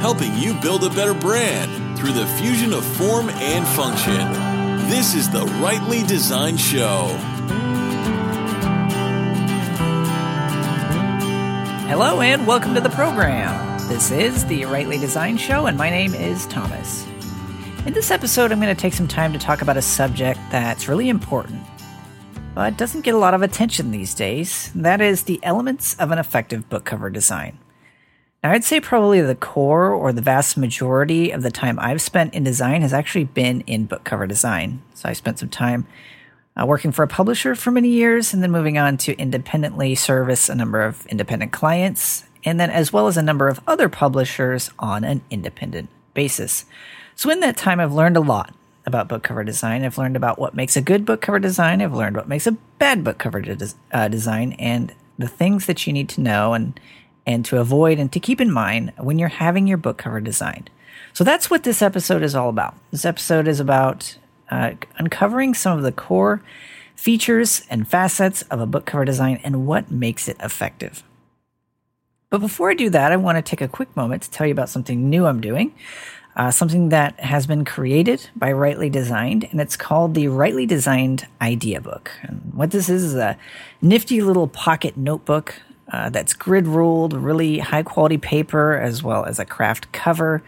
Helping you build a better brand through the fusion of form and function. This is the Rightly Designed Show. Hello and welcome to the program. This is the Rightly Designed Show, and my name is Thomas. In this episode, I'm going to take some time to talk about a subject that's really important, but doesn't get a lot of attention these days. That is the elements of an effective book cover design. Now, I'd say probably the core or the vast majority of the time I've spent in design has actually been in book cover design. So I spent some time uh, working for a publisher for many years and then moving on to independently service a number of independent clients and then as well as a number of other publishers on an independent basis. So in that time, I've learned a lot about book cover design. I've learned about what makes a good book cover design. I've learned what makes a bad book cover de- uh, design and the things that you need to know and and to avoid and to keep in mind when you're having your book cover designed. So that's what this episode is all about. This episode is about uh, uncovering some of the core features and facets of a book cover design and what makes it effective. But before I do that, I want to take a quick moment to tell you about something new I'm doing. Uh, something that has been created by Rightly Designed, and it's called the Rightly Designed Idea Book. And what this is is a nifty little pocket notebook uh, that's grid ruled, really high quality paper, as well as a kraft cover.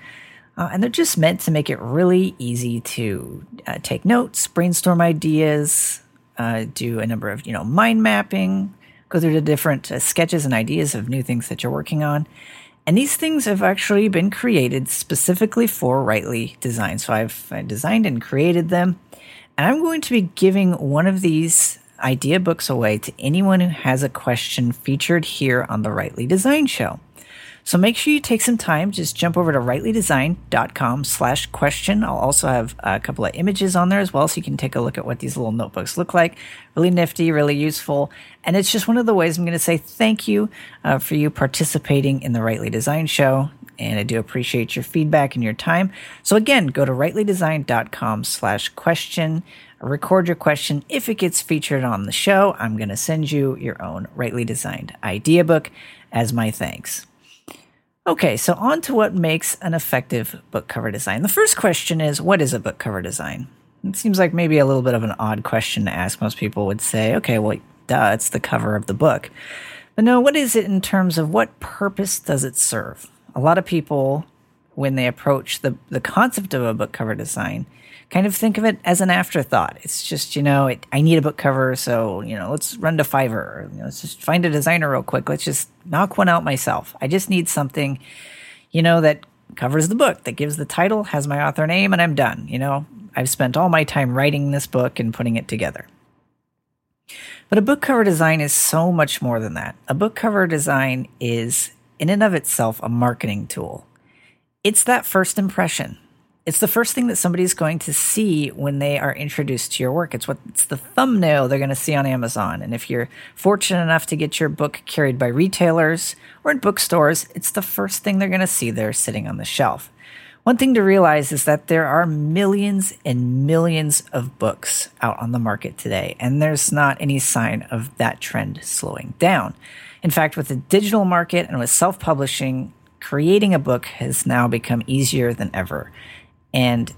Uh, and they're just meant to make it really easy to uh, take notes, brainstorm ideas, uh, do a number of you know mind mapping, go through the different uh, sketches and ideas of new things that you're working on. And these things have actually been created specifically for Rightly Design. So I've designed and created them. And I'm going to be giving one of these idea books away to anyone who has a question featured here on the Rightly Design Show. So make sure you take some time. Just jump over to rightlydesign.com slash question. I'll also have a couple of images on there as well, so you can take a look at what these little notebooks look like. Really nifty, really useful. And it's just one of the ways I'm going to say thank you uh, for you participating in the Rightly Design Show. And I do appreciate your feedback and your time. So again, go to rightlydesign.com slash question record your question. If it gets featured on the show, I'm going to send you your own rightly designed idea book as my thanks. Okay, so on to what makes an effective book cover design. The first question is what is a book cover design? It seems like maybe a little bit of an odd question to ask. Most people would say, okay, well, duh, it's the cover of the book. But no, what is it in terms of what purpose does it serve? A lot of people, when they approach the, the concept of a book cover design, kind of think of it as an afterthought. It's just, you know, it, I need a book cover, so, you know, let's run to Fiverr. You know, let's just find a designer real quick. Let's just knock one out myself. I just need something, you know, that covers the book, that gives the title, has my author name, and I'm done. You know, I've spent all my time writing this book and putting it together. But a book cover design is so much more than that. A book cover design is, in and of itself, a marketing tool. It's that first impression it's the first thing that somebody's going to see when they are introduced to your work. It's what it's the thumbnail they're going to see on Amazon. And if you're fortunate enough to get your book carried by retailers or in bookstores, it's the first thing they're going to see there sitting on the shelf. One thing to realize is that there are millions and millions of books out on the market today, and there's not any sign of that trend slowing down. In fact, with the digital market and with self publishing, creating a book has now become easier than ever and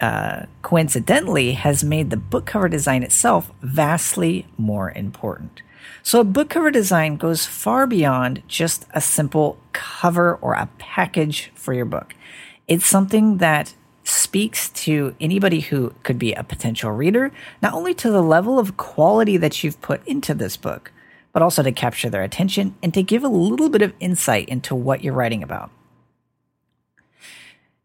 uh, coincidentally has made the book cover design itself vastly more important. So, a book cover design goes far beyond just a simple cover or a package for your book. It's something that speaks to anybody who could be a potential reader, not only to the level of quality that you've put into this book, but also to capture their attention and to give a little bit of insight into what you're writing about.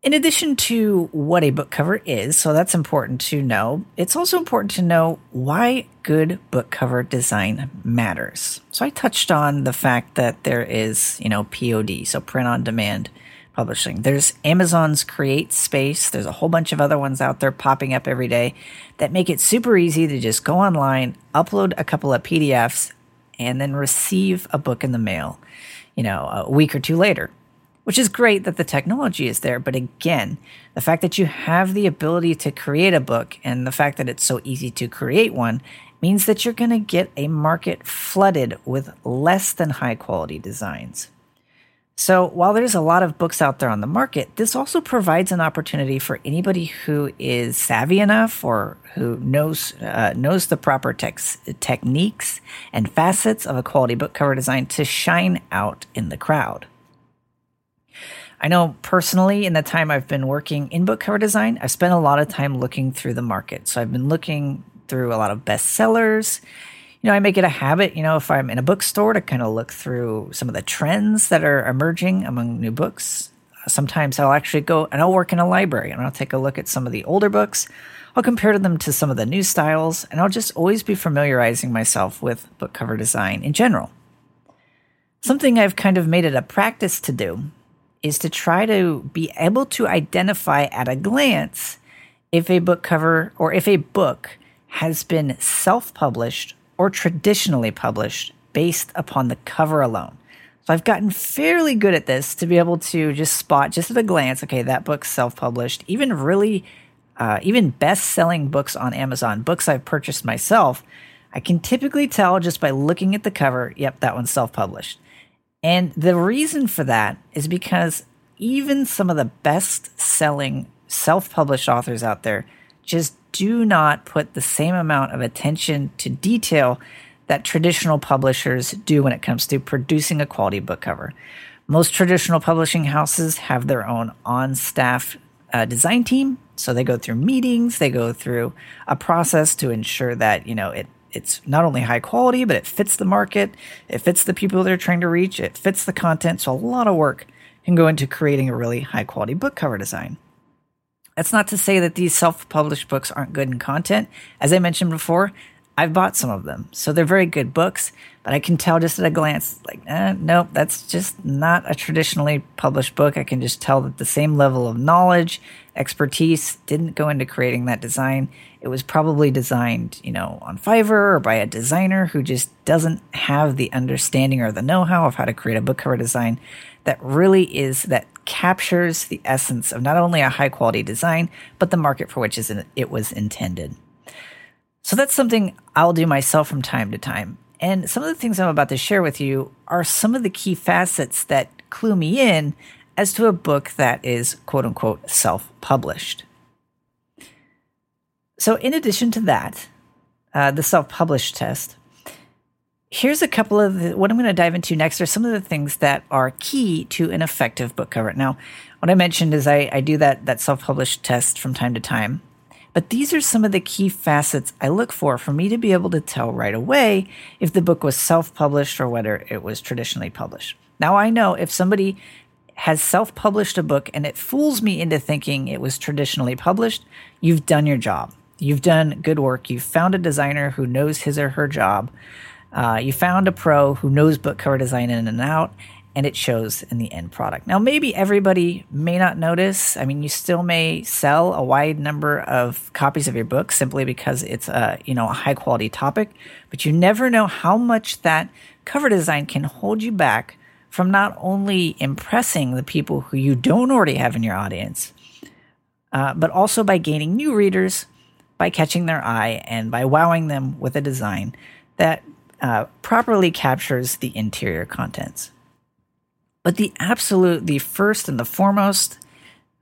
In addition to what a book cover is, so that's important to know, it's also important to know why good book cover design matters. So I touched on the fact that there is, you know, POD, so print on demand publishing. There's Amazon's Create Space. There's a whole bunch of other ones out there popping up every day that make it super easy to just go online, upload a couple of PDFs, and then receive a book in the mail, you know, a week or two later which is great that the technology is there. But again, the fact that you have the ability to create a book and the fact that it's so easy to create one means that you're going to get a market flooded with less than high quality designs. So, while there's a lot of books out there on the market, this also provides an opportunity for anybody who is savvy enough or who knows uh, knows the proper tex- techniques and facets of a quality book cover design to shine out in the crowd. I know personally, in the time I've been working in book cover design, I've spent a lot of time looking through the market. So I've been looking through a lot of bestsellers you know, I make it a habit, you know, if I'm in a bookstore to kind of look through some of the trends that are emerging among new books. Sometimes I'll actually go and I'll work in a library and I'll take a look at some of the older books. I'll compare them to some of the new styles and I'll just always be familiarizing myself with book cover design in general. Something I've kind of made it a practice to do is to try to be able to identify at a glance if a book cover or if a book has been self published or traditionally published based upon the cover alone. So I've gotten fairly good at this to be able to just spot just at a glance, okay, that book's self-published. Even really, uh, even best-selling books on Amazon, books I've purchased myself, I can typically tell just by looking at the cover, yep, that one's self-published. And the reason for that is because even some of the best-selling self-published authors out there just do not put the same amount of attention to detail that traditional publishers do when it comes to producing a quality book cover. Most traditional publishing houses have their own on staff uh, design team. So they go through meetings, they go through a process to ensure that, you know, it it's not only high quality, but it fits the market, it fits the people they're trying to reach, it fits the content. So a lot of work can go into creating a really high quality book cover design. That's not to say that these self published books aren't good in content. As I mentioned before, I've bought some of them. So they're very good books, but I can tell just at a glance, like, eh, nope, that's just not a traditionally published book. I can just tell that the same level of knowledge, expertise didn't go into creating that design. It was probably designed, you know, on Fiverr or by a designer who just doesn't have the understanding or the know how of how to create a book cover design that really is that captures the essence of not only a high quality design, but the market for which it was intended. So that's something I'll do myself from time to time. And some of the things I'm about to share with you are some of the key facets that clue me in as to a book that is quote unquote self published. So, in addition to that, uh, the self published test, here's a couple of the, what I'm going to dive into next are some of the things that are key to an effective book cover. Now, what I mentioned is I, I do that that self published test from time to time, but these are some of the key facets I look for for me to be able to tell right away if the book was self published or whether it was traditionally published. Now, I know if somebody has self published a book and it fools me into thinking it was traditionally published, you've done your job. You've done good work. You've found a designer who knows his or her job uh, you found a pro who knows book cover design in and out, and it shows in the end product. Now, maybe everybody may not notice. I mean, you still may sell a wide number of copies of your book simply because it's a you know a high quality topic, but you never know how much that cover design can hold you back from not only impressing the people who you don't already have in your audience, uh, but also by gaining new readers, by catching their eye, and by wowing them with a design that uh, properly captures the interior contents. But the absolute, the first and the foremost,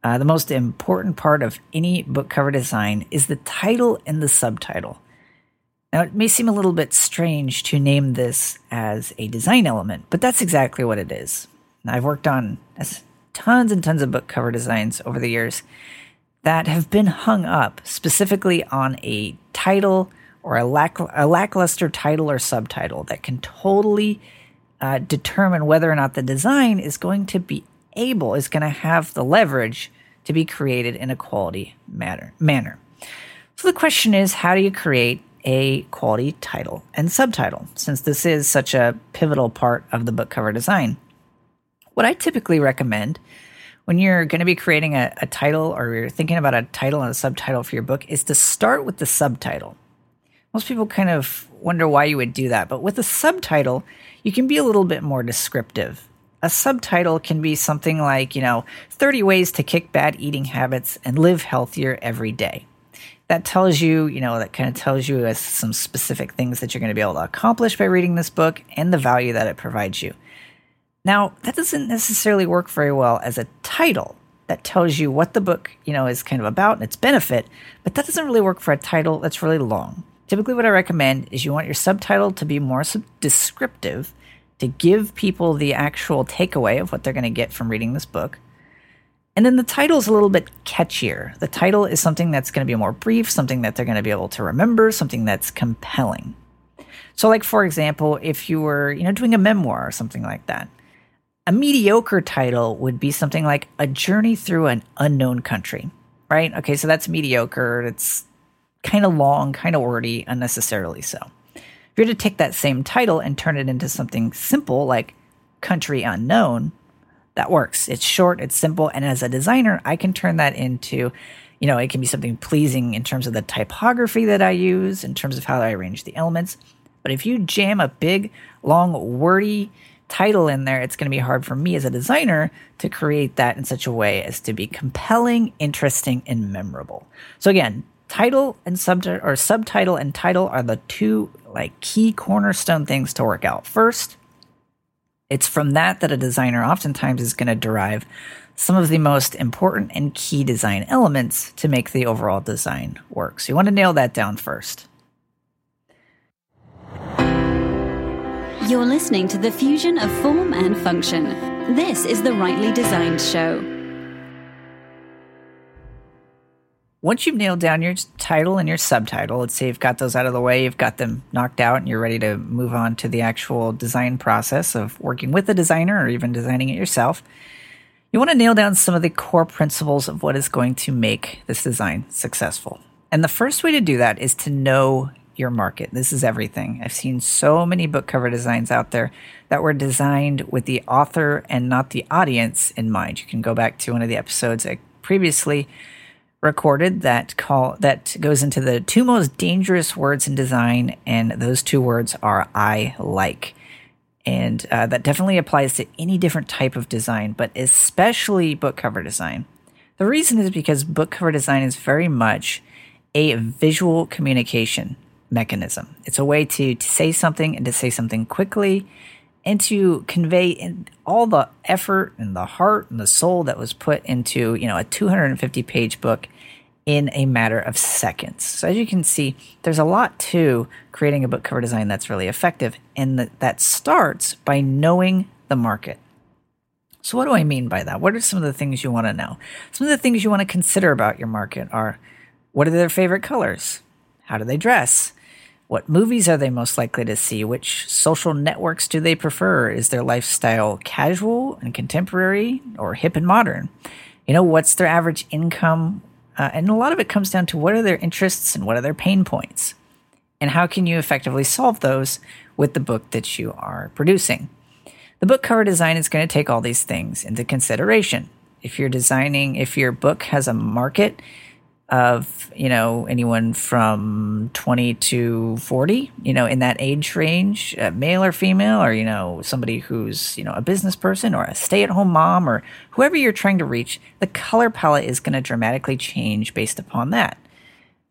uh, the most important part of any book cover design is the title and the subtitle. Now, it may seem a little bit strange to name this as a design element, but that's exactly what it is. I've worked on tons and tons of book cover designs over the years that have been hung up specifically on a title or a, lack, a lackluster title or subtitle that can totally uh, determine whether or not the design is going to be able, is going to have the leverage to be created in a quality matter, manner. So the question is how do you create a quality title and subtitle since this is such a pivotal part of the book cover design? What I typically recommend when you're going to be creating a, a title or you're thinking about a title and a subtitle for your book is to start with the subtitle most people kind of wonder why you would do that. But with a subtitle, you can be a little bit more descriptive. A subtitle can be something like, you know, 30 ways to kick bad eating habits and live healthier every day. that tells you, you know, that kind of tells you some specific things that you're going to be able to accomplish by reading this book and the value that it provides you. Now, that doesn't necessarily work very well as a title that tells you what the book, you know, is kind of about and its benefit, but that doesn't really work for a title that's really long. Typically what I recommend is you want your subtitle to be more sub- descriptive to give people the actual takeaway of what they're going to get from reading this book. And then the title is a little bit catchier. The title is something that's going to be more brief, something that they're going to be able to remember, something that's compelling. So like for example, if you were, you know, doing a memoir or something like that, a mediocre title would be something like A Journey Through an Unknown Country, right? Okay, so that's mediocre. It's kind of long, kind of wordy, unnecessarily so. If you're to take that same title and turn it into something simple like Country Unknown, that works. It's short, it's simple, and as a designer, I can turn that into, you know, it can be something pleasing in terms of the typography that I use, in terms of how I arrange the elements. But if you jam a big, long, wordy title in there, it's going to be hard for me as a designer to create that in such a way as to be compelling, interesting, and memorable. So again, title and subtitle or subtitle and title are the two like key cornerstone things to work out. First, it's from that that a designer oftentimes is going to derive some of the most important and key design elements to make the overall design work. So you want to nail that down first. You're listening to the fusion of form and function. This is the Rightly Designed Show. once you've nailed down your title and your subtitle, let's say you've got those out of the way, you've got them knocked out, and you're ready to move on to the actual design process of working with a designer or even designing it yourself, you want to nail down some of the core principles of what is going to make this design successful. And the first way to do that is to know your market. This is everything. I've seen so many book cover designs out there that were designed with the author and not the audience in mind. You can go back to one of the episodes I previously recorded that call that goes into the two most dangerous words in design, and those two words are "I like." And uh, that definitely applies to any different type of design, but especially book cover design. The reason is because book cover design is very much a visual communication mechanism. It's a way to, to say something and to say something quickly and to convey all the effort and the heart and the soul that was put into you know a 250 page book in a matter of seconds. So as you can see, there's a lot to creating a book cover design that's really effective, and that, that starts by knowing the market. So what do I mean by that? What are some of the things you want to know? Some of the things you want to consider about your market are what are their favorite colors? How do they dress? What movies are they most likely to see? Which social networks do they prefer? Is their lifestyle casual and contemporary or hip and modern? You know, what's their average income? Uh, and a lot of it comes down to what are their interests and what are their pain points? And how can you effectively solve those with the book that you are producing? The book cover design is going to take all these things into consideration. If you're designing, if your book has a market, of you know anyone from 20 to 40 you know in that age range uh, male or female or you know somebody who's you know a business person or a stay-at-home mom or whoever you're trying to reach the color palette is going to dramatically change based upon that.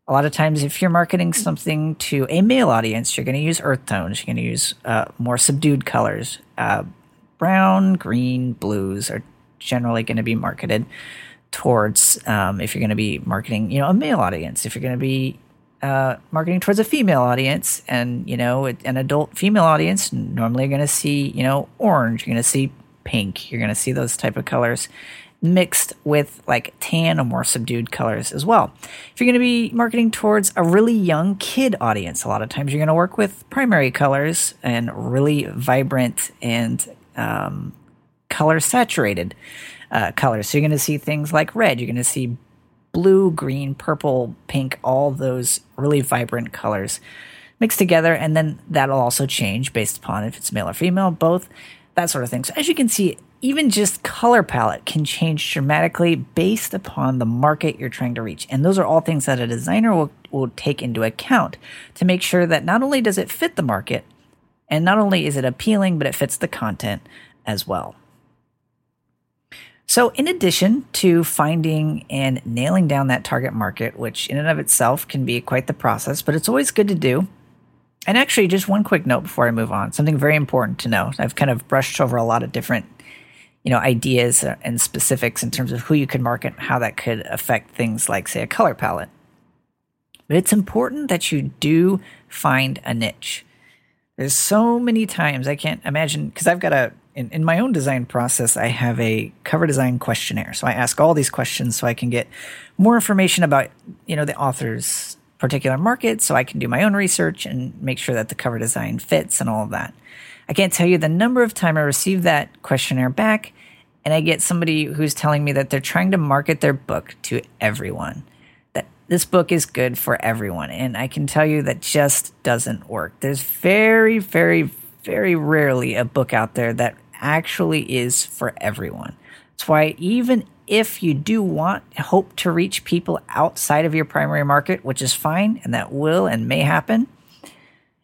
A lot of times if you're marketing something to a male audience you're going to use earth tones you're going to use uh, more subdued colors. Uh, brown green blues are generally going to be marketed towards um, if you're going to be marketing, you know, a male audience, if you're going to be uh, marketing towards a female audience, and you know, an adult female audience, normally you're going to see, you know, orange, you're going to see pink, you're going to see those type of colors mixed with like tan or more subdued colors as well. If you're going to be marketing towards a really young kid audience, a lot of times you're going to work with primary colors and really vibrant and um, color saturated uh, colors. So you're going to see things like red, you're going to see blue, green, purple, pink, all those really vibrant colors mixed together. And then that'll also change based upon if it's male or female, both, that sort of thing. So as you can see, even just color palette can change dramatically based upon the market you're trying to reach. And those are all things that a designer will, will take into account to make sure that not only does it fit the market, and not only is it appealing, but it fits the content as well. So, in addition to finding and nailing down that target market, which in and of itself can be quite the process, but it's always good to do. And actually, just one quick note before I move on something very important to know. I've kind of brushed over a lot of different you know ideas and specifics in terms of who you could market how that could affect things like say a color palette but it's important that you do find a niche there's so many times i can't imagine because i've got a in, in my own design process, I have a cover design questionnaire. So I ask all these questions so I can get more information about, you know, the author's particular market so I can do my own research and make sure that the cover design fits and all of that. I can't tell you the number of time I receive that questionnaire back and I get somebody who's telling me that they're trying to market their book to everyone. That this book is good for everyone. And I can tell you that just doesn't work. There's very, very, very rarely a book out there that actually is for everyone. That's why even if you do want hope to reach people outside of your primary market, which is fine and that will and may happen,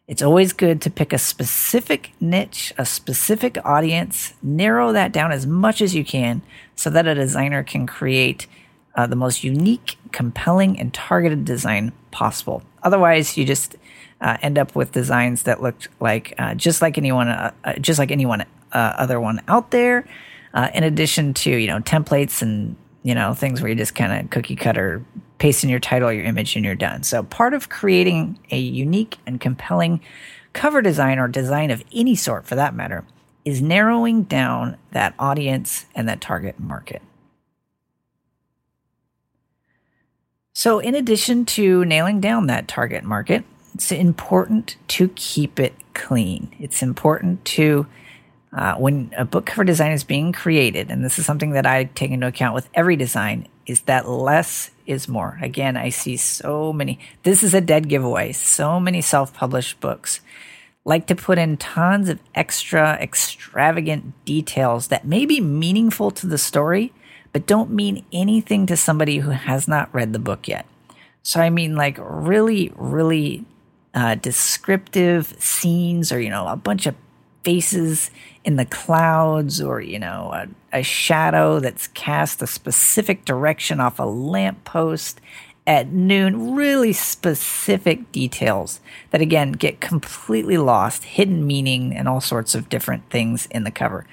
it's always good to pick a specific niche, a specific audience, narrow that down as much as you can so that a designer can create uh, the most unique, compelling, and targeted design possible. Otherwise, you just uh, end up with designs that look like uh, just like anyone, uh, uh, just like anyone uh, other one out there. Uh, in addition to you know templates and you know things where you just kind of cookie cutter paste in your title, your image, and you're done. So part of creating a unique and compelling cover design or design of any sort, for that matter, is narrowing down that audience and that target market. So, in addition to nailing down that target market, it's important to keep it clean. It's important to uh, when a book cover design is being created, and this is something that I take into account with every design, is that less is more. Again, I see so many, this is a dead giveaway. So many self published books like to put in tons of extra, extravagant details that may be meaningful to the story, but don't mean anything to somebody who has not read the book yet. So, I mean, like really, really uh, descriptive scenes or, you know, a bunch of faces in the clouds or, you know, a, a shadow that's cast a specific direction off a lamppost at noon. Really specific details that, again, get completely lost, hidden meaning, and all sorts of different things in the cover.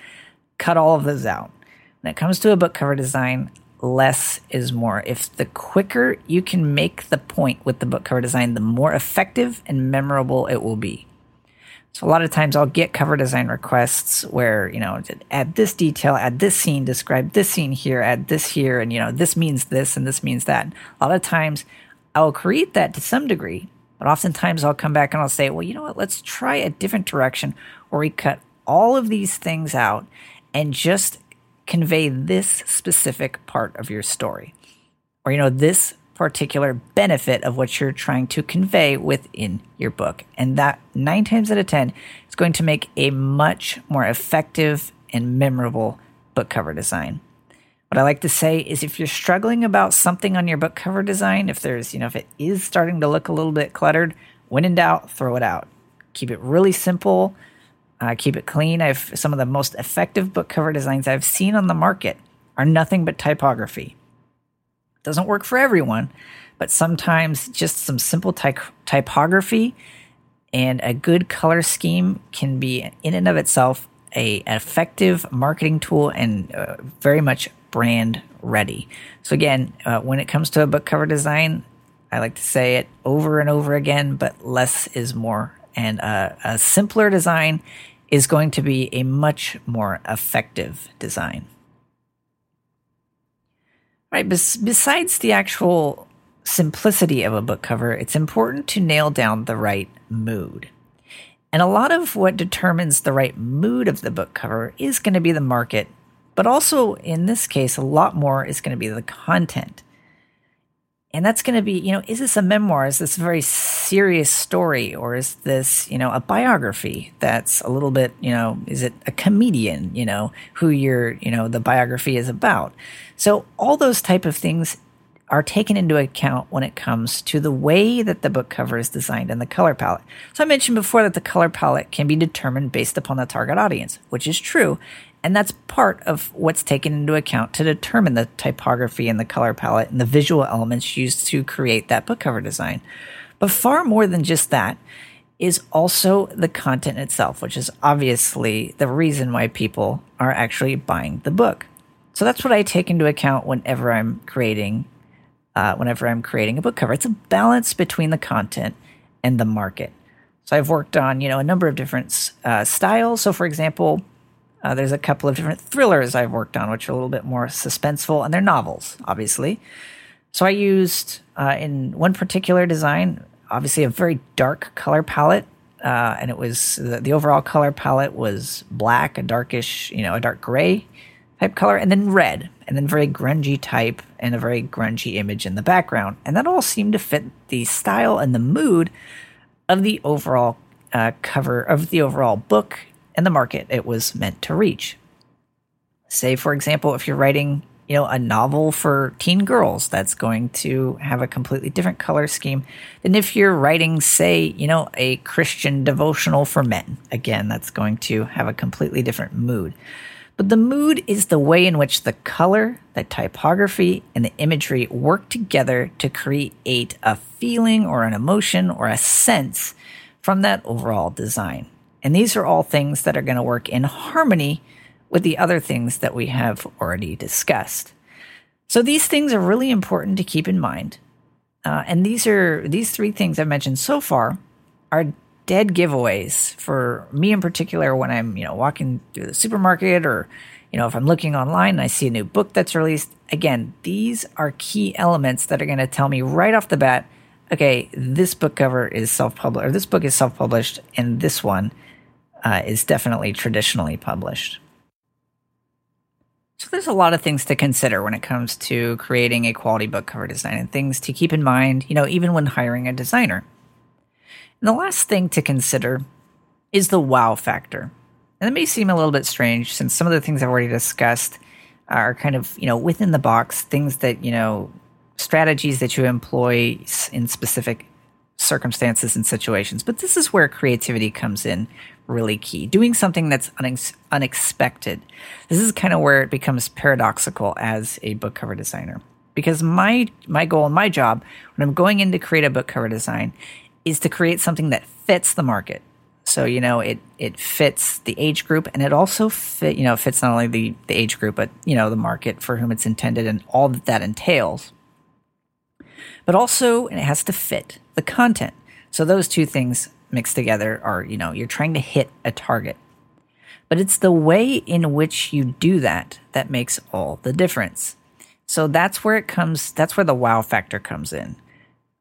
Cut all of those out. When it comes to a book cover design, less is more. If the quicker you can make the point with the book cover design, the more effective and memorable it will be. So a lot of times I'll get cover design requests where, you know, add this detail, add this scene, describe this scene here, add this here, and, you know, this means this and this means that. A lot of times I'll create that to some degree, but oftentimes I'll come back and I'll say, well, you know what, let's try a different direction where we cut all of these things out and just convey this specific part of your story. Or, you know, this particular benefit of what you're trying to convey within your book. And that nine times out of 10 is going to make a much more effective and memorable book cover design. What I like to say is if you're struggling about something on your book cover design, if there's, you know, if it is starting to look a little bit cluttered, when in doubt, throw it out. Keep it really simple, uh, keep it clean. I've some of the most effective book cover designs I've seen on the market are nothing but typography. Doesn't work for everyone, but sometimes just some simple ty- typography and a good color scheme can be in and of itself a effective marketing tool and uh, very much brand ready. So again, uh, when it comes to a book cover design, I like to say it over and over again, but less is more. And uh, a simpler design is going to be a much more effective design. Right. Bes- besides the actual simplicity of a book cover, it's important to nail down the right mood. And a lot of what determines the right mood of the book cover is going to be the market, but also in this case, a lot more is going to be the content. And that's going to be, you know, is this a memoir? Is this a very serious story? Or is this, you know, a biography that's a little bit, you know, is it a comedian, you know, who your, you know, the biography is about? So all those type of things are taken into account when it comes to the way that the book cover is designed and the color palette. So I mentioned before that the color palette can be determined based upon the target audience, which is true. And that's part of what's taken into account to determine the typography and the color palette and the visual elements used to create that book cover design. But far more than just that is also the content itself, which is obviously the reason why people are actually buying the book. So that's what I take into account whenever I'm creating uh, whenever I'm creating a book cover. It's a balance between the content and the market. So I've worked on you know a number of different uh, styles. So for example, uh, there's a couple of different thrillers I've worked on, which are a little bit more suspenseful, and they're novels, obviously. So I used uh, in one particular design, obviously a very dark color palette, uh, and it was the, the, overall color palette was black, a darkish, you know, a dark gray type color, and then red, and then very grungy type, and a very grungy image in the background, and that all seemed to fit the style and the mood of the overall uh, cover of the overall book and the market it was meant to reach. Say, for example, if you're writing, you know, a novel for teen girls, that's going to have a completely different color scheme than if you're writing, say, you know, a Christian devotional for men. Again, that's going to have a completely different mood. But the mood is the way in which the color, the typography, and the imagery work together to create a feeling or an emotion or a sense from that overall design. And these are all things that are going to work in harmony with the other things that we have already discussed. So these things are really important to keep in mind. Uh, and these are these three things I've mentioned so far are dead giveaways for me in particular when I'm you know walking through the supermarket or you know if I'm looking online and I see a new book that's released. Again, these are key elements that are going to tell me right off the bat, okay, this book cover is self-published or this book is self-published, and this one uh, is definitely traditionally published. So there's a lot of things to consider when it comes to creating a quality book cover design and things to keep in mind, you know, even when hiring a designer. And the last thing to consider is the wow factor. And it may seem a little bit strange since some of the things I've already discussed are kind of, you know, within the box, things that, you know, strategies that you employ in specific circumstances and situations. But this is where creativity comes in really key. Doing something that's unex- unexpected. This is kind of where it becomes paradoxical as a book cover designer. Because my my goal and my job when I'm going in to create a book cover design is to create something that fits the market. So, you know, it it fits the age group and it also fit, you know, fits not only the, the age group, but you know, the market for whom it's intended and all that that entails. But also it has to fit the content. So those two things mixed together are, you know, you're trying to hit a target. But it's the way in which you do that that makes all the difference. So that's where it comes, that's where the wow factor comes in.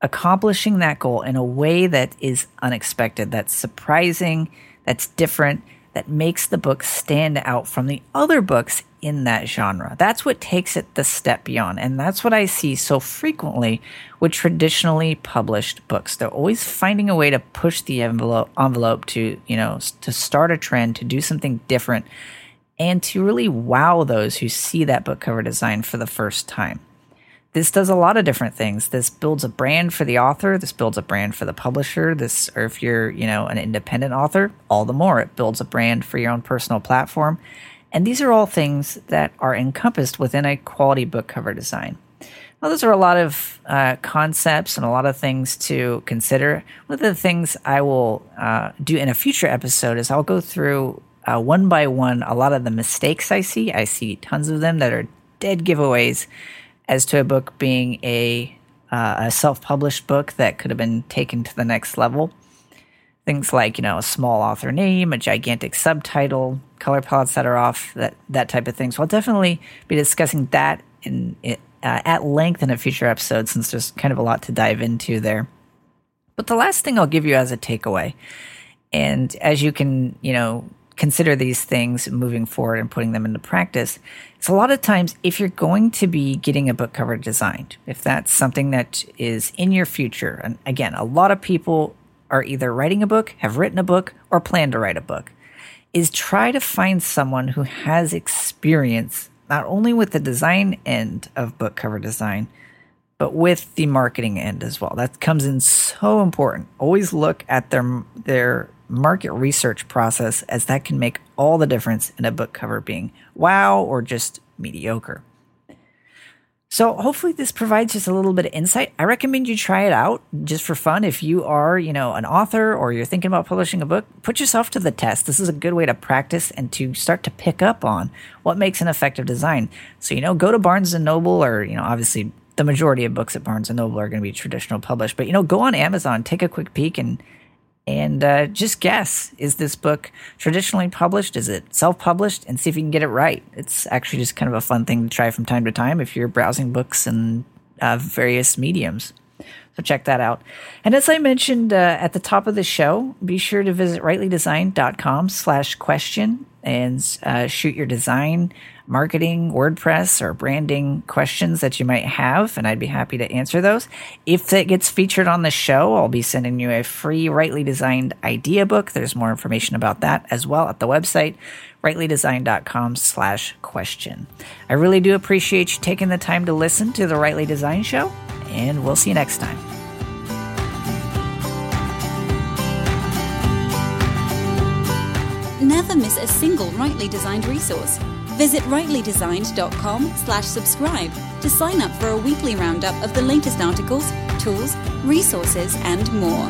Accomplishing that goal in a way that is unexpected, that's surprising, that's different, that makes the book stand out from the other books in that genre. That's what takes it the step beyond. And that's what I see so frequently with traditionally published books. They're always finding a way to push the envelope, envelope to, you know, to start a trend, to do something different, and to really wow those who see that book cover design for the first time. This does a lot of different things. This builds a brand for the author. This builds a brand for the publisher. This, or if you're, you know, an independent author, all the more. It builds a brand for your own personal platform and these are all things that are encompassed within a quality book cover design. Now, those are a lot of uh, concepts and a lot of things to consider. One of the things I will uh, do in a future episode is I'll go through uh, one by one a lot of the mistakes I see. I see tons of them that are dead giveaways as to a book being a, uh, a self published book that could have been taken to the next level. Things like, you know, a small author name, a gigantic subtitle, color palettes that are off, that, that type of thing. So I'll definitely be discussing that in, uh, at length in a future episode since there's kind of a lot to dive into there. But the last thing I'll give you as a takeaway, and as you can, you know, consider these things moving forward and putting them into practice, it's a lot of times if you're going to be getting a book cover designed, if that's something that is in your future, and again, a lot of people are either writing a book, have written a book, or plan to write a book, is try to find someone who has experience not only with the design end of book cover design, but with the marketing end as well. That comes in so important. Always look at their their market research process, as that can make all the difference in a book cover being wow or just mediocre. So hopefully this provides just a little bit of insight. I recommend you try it out just for fun. If you are, you know, an author or you're thinking about publishing a book, put yourself to the test. This is a good way to practice and to start to pick up on what makes an effective design. So, you know, go to Barnes and Noble or, you know, obviously the majority of books at Barnes and Noble are going to be traditional published, but you know, go on Amazon, take a quick peek and and uh, just guess is this book traditionally published? Is it self-published? And see if you can get it right. It's actually just kind of a fun thing to try from time to time if you're browsing books and uh, various mediums. So check that out. And as i mentioned uh, at the top of the show be sure to visit rightlydesign.com slash question and uh, shoot your design marketing, WordPress, or branding questions that you might have, and I'd be happy to answer those. If it gets featured on the show, I'll be sending you a free rightly designed idea book. There's more information about that as well at the website, rightlydesign.com slash question. I really do appreciate you taking the time to listen to the Rightly Design Show, and we'll see you next time. Never miss a single rightly designed resource. Visit rightlydesigned.com slash subscribe to sign up for a weekly roundup of the latest articles, tools, resources, and more.